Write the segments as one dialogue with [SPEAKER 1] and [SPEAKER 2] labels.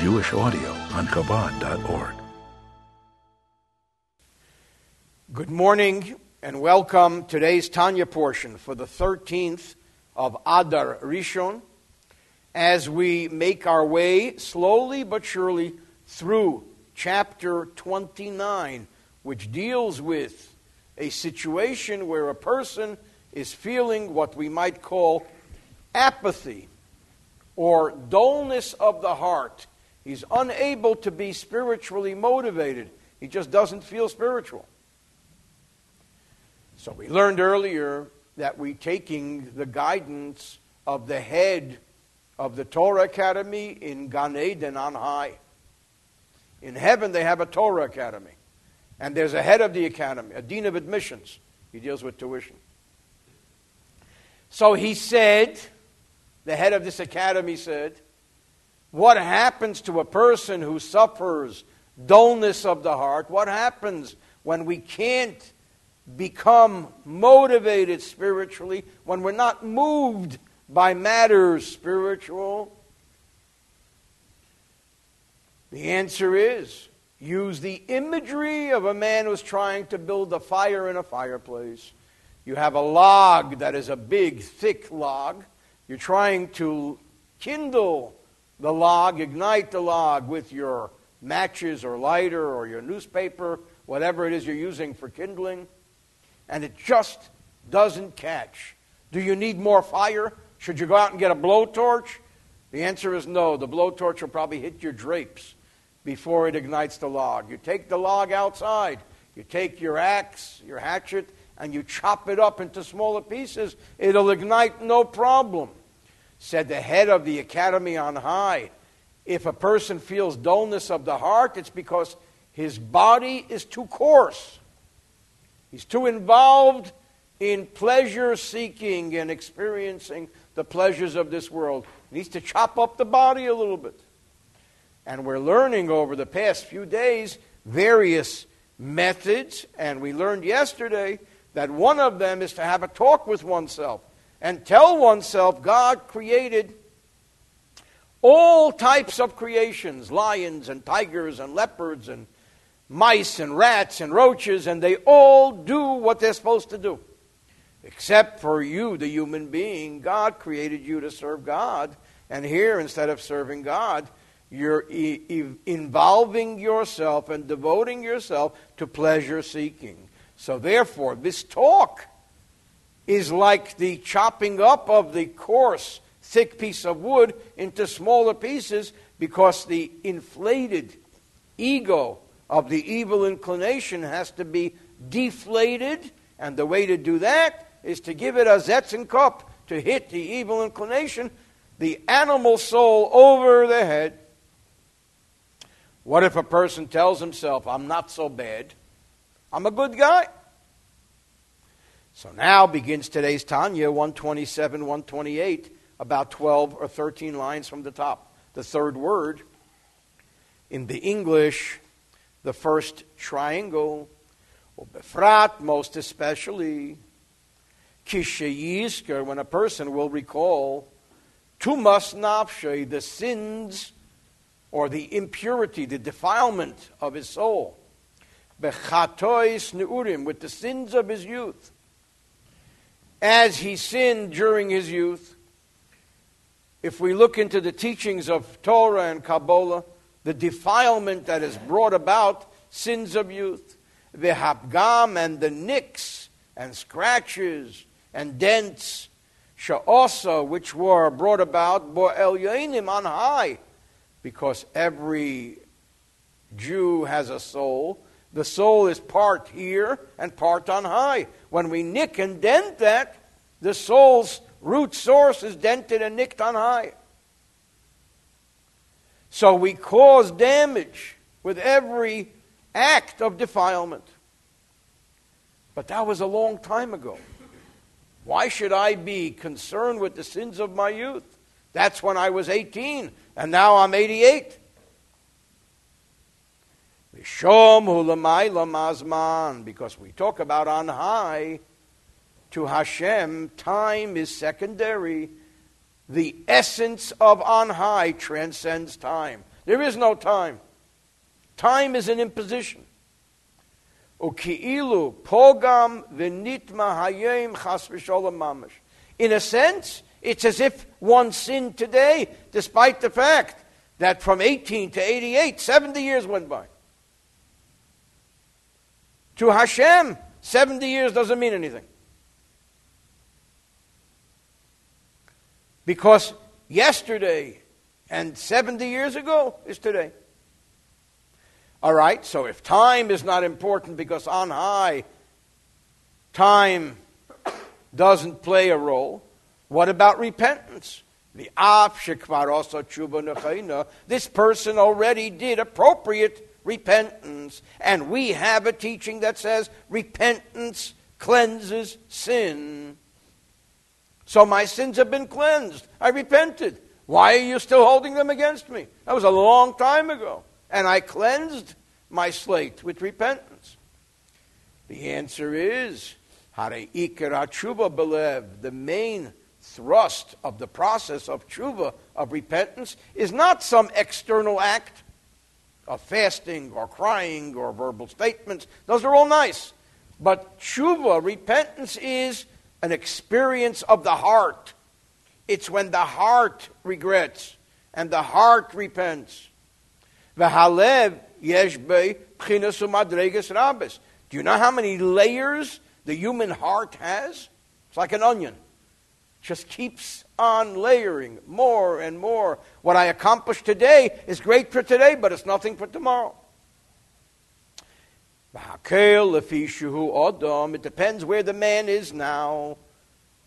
[SPEAKER 1] Jewish audio on Chabad.org.
[SPEAKER 2] Good morning and welcome today's Tanya portion for the 13th of Adar Rishon as we make our way slowly but surely through chapter 29, which deals with a situation where a person is feeling what we might call apathy or dullness of the heart. He's unable to be spiritually motivated. He just doesn't feel spiritual. So we learned earlier that we taking the guidance of the head of the Torah Academy in Gan Eden on high. In heaven, they have a Torah Academy. And there's a head of the academy, a dean of admissions. He deals with tuition. So he said, the head of this academy said, What happens to a person who suffers dullness of the heart? What happens when we can't become motivated spiritually, when we're not moved by matters spiritual? The answer is use the imagery of a man who's trying to build a fire in a fireplace. You have a log that is a big, thick log. You're trying to kindle the log, ignite the log with your matches or lighter or your newspaper, whatever it is you're using for kindling, and it just doesn't catch. Do you need more fire? Should you go out and get a blowtorch? The answer is no. The blowtorch will probably hit your drapes before it ignites the log. You take the log outside, you take your axe, your hatchet, and you chop it up into smaller pieces, it'll ignite no problem. Said the head of the academy on high. If a person feels dullness of the heart, it's because his body is too coarse. He's too involved in pleasure seeking and experiencing the pleasures of this world. He needs to chop up the body a little bit. And we're learning over the past few days various methods, and we learned yesterday that one of them is to have a talk with oneself and tell oneself God created all types of creations lions and tigers and leopards and mice and rats and roaches, and they all do what they're supposed to do. Except for you, the human being, God created you to serve God. And here, instead of serving God, you're e- e- involving yourself and devoting yourself to pleasure seeking. So, therefore, this talk is like the chopping up of the coarse, thick piece of wood into smaller pieces because the inflated ego of the evil inclination has to be deflated. And the way to do that is to give it a zetzen cup to hit the evil inclination, the animal soul over the head. What if a person tells himself, I'm not so bad, I'm a good guy? So now begins today's Tanya, 127, 128, about 12 or 13 lines from the top. The third word in the English, the first triangle, or befrat, most especially, kishayisker, when a person will recall, tumas nafshe, the sins or the impurity, the defilement of his soul. Bechatois neurim, with the sins of his youth. As he sinned during his youth, if we look into the teachings of Torah and Kabbalah, the defilement that is brought about sins of youth, the hapgam and the nicks and scratches and dents, sha'osa, which were brought about bo el on high, because every Jew has a soul. The soul is part here and part on high. When we nick and dent that, the soul's root source is dented and nicked on high. So we cause damage with every act of defilement. But that was a long time ago. Why should I be concerned with the sins of my youth? That's when I was 18, and now I'm 88. Because we talk about on high, to Hashem, time is secondary. The essence of on high transcends time. There is no time. Time is an imposition. Pogam. In a sense, it's as if one sinned today, despite the fact that from 18 to 88, 70 years went by. To Hashem, 70 years doesn't mean anything. Because yesterday and 70 years ago is today. All right, so if time is not important because on high, time doesn't play a role, what about repentance? The This person already did appropriate repentance. And we have a teaching that says repentance cleanses sin. So my sins have been cleansed. I repented. Why are you still holding them against me? That was a long time ago. And I cleansed my slate with repentance. The answer is the main thrust of the process of tshuva, of repentance, is not some external act of fasting or crying or verbal statements. Those are all nice. But tshuva, repentance, is an experience of the heart. It's when the heart regrets and the heart repents. V'halev yeshbei pchinas. Do you know how many layers the human heart has? It's like an onion. Just keeps on layering more and more. What I accomplished today is great for today, but it's nothing for tomorrow. It depends where the man is now.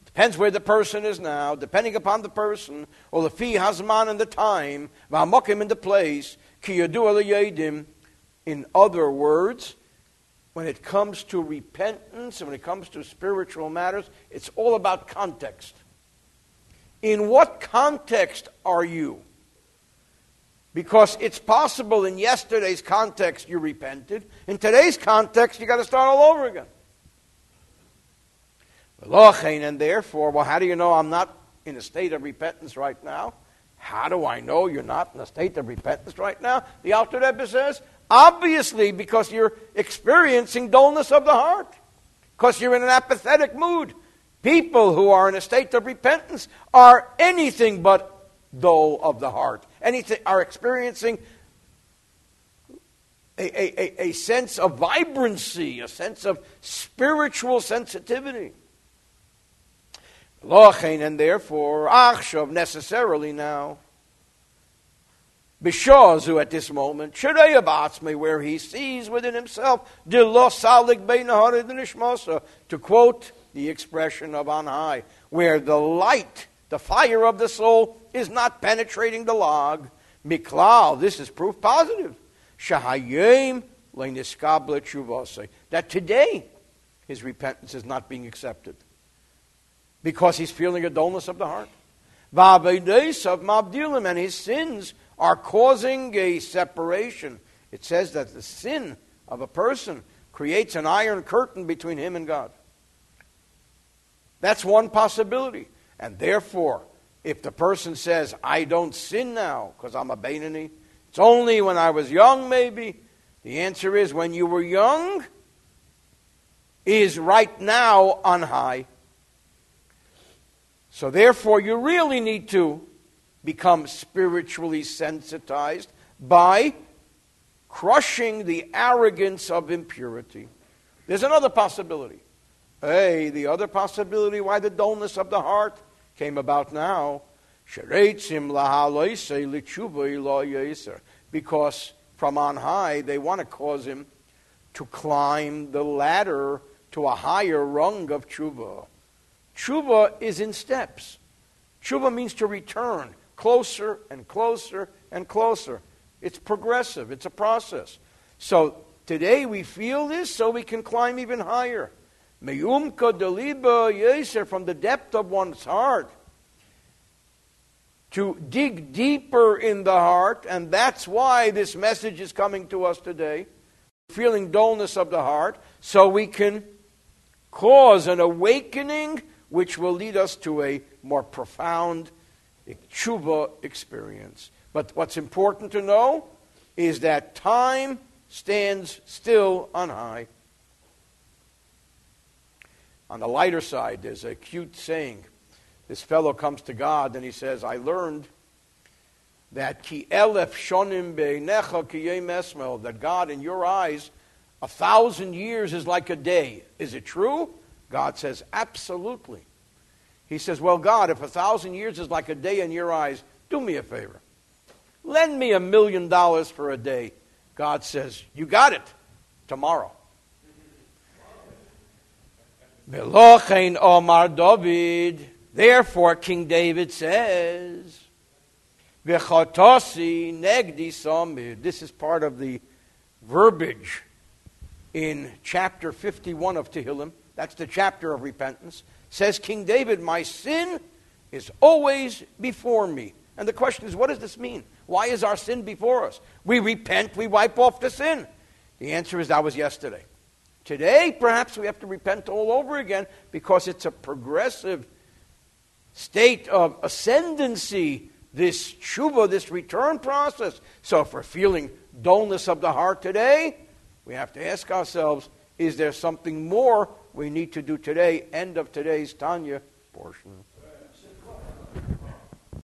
[SPEAKER 2] Depends where the person is now, depending upon the person, or the fee hazman and the time, v'hamokim in the place, ki yadu In other words, when it comes to repentance and when it comes to spiritual matters, it's all about context. In what context are you? Because it's possible in yesterday's context you repented. In today's context, you've got to start all over again. And therefore, well, how do you know I'm not in a state of repentance right now? How do I know you're not in a state of repentance right now? The Alter Rebbe says, obviously, because you're experiencing dullness of the heart, because you're in an apathetic mood. People who are in a state of repentance are anything but dull of the heart. Anything are experiencing a, a, a, sense of vibrancy, a sense of spiritual sensitivity. Lochain, And therefore, Achshav necessarily now. Bishazu at this moment, me where he sees within himself, Diloh Salik Bainaharidanishmasa to quote the expression of on high, where the light, the fire of the soul, is not penetrating the log. Miklal, this is proof positive. Shahayim that today his repentance is not being accepted because he's feeling a dullness of the heart. And his sins are causing a separation. It says that the sin of a person creates an iron curtain between him and God. That's one possibility. And therefore, if the person says, I don't sin now because I'm a Bainani, it's only when I was young, maybe. The answer is when you were young is right now on high. So therefore, you really need to become spiritually sensitized by crushing the arrogance of impurity. There's another possibility. Hey, the other possibility why the dullness of the heart came about now. Because from on high, they want to cause him to climb the ladder to a higher rung of tshuva. Tshuva is in steps. Tshuva means to return closer and closer and closer. It's progressive, it's a process. So today we feel this so we can climb even higher. Meyumka deliba yeser from the depth of one's heart to dig deeper in the heart, and that's why this message is coming to us today. Feeling dullness of the heart, so we can cause an awakening which will lead us to a more profound tshuva experience. But what's important to know is that time stands still on high. On the lighter side, there's a cute saying. This fellow comes to God and he says, I learned that ki elef shonim be'necha ki esmel, that God in your eyes, a thousand years is like a day. Is it true? God says, absolutely. He says, well, God, if a thousand years is like a day in your eyes, do me a favor. Lend me a million dollars for a day. God says, you got it. Tomorrow. Omar David. Therefore, King David says, negdi samid. This is part of the verbiage in chapter 51 of Tehillim. That's the chapter of repentance. Says King David, My sin is always before me. And the question is, what does this mean? Why is our sin before us? We repent, we wipe off the sin. The answer is that was yesterday. Today, perhaps we have to repent all over again because it's a progressive state of ascendancy, this tshuva, this return process. So if we're feeling dullness of the heart today, we have to ask ourselves, is there something more we need to do today? End of today's Tanya portion.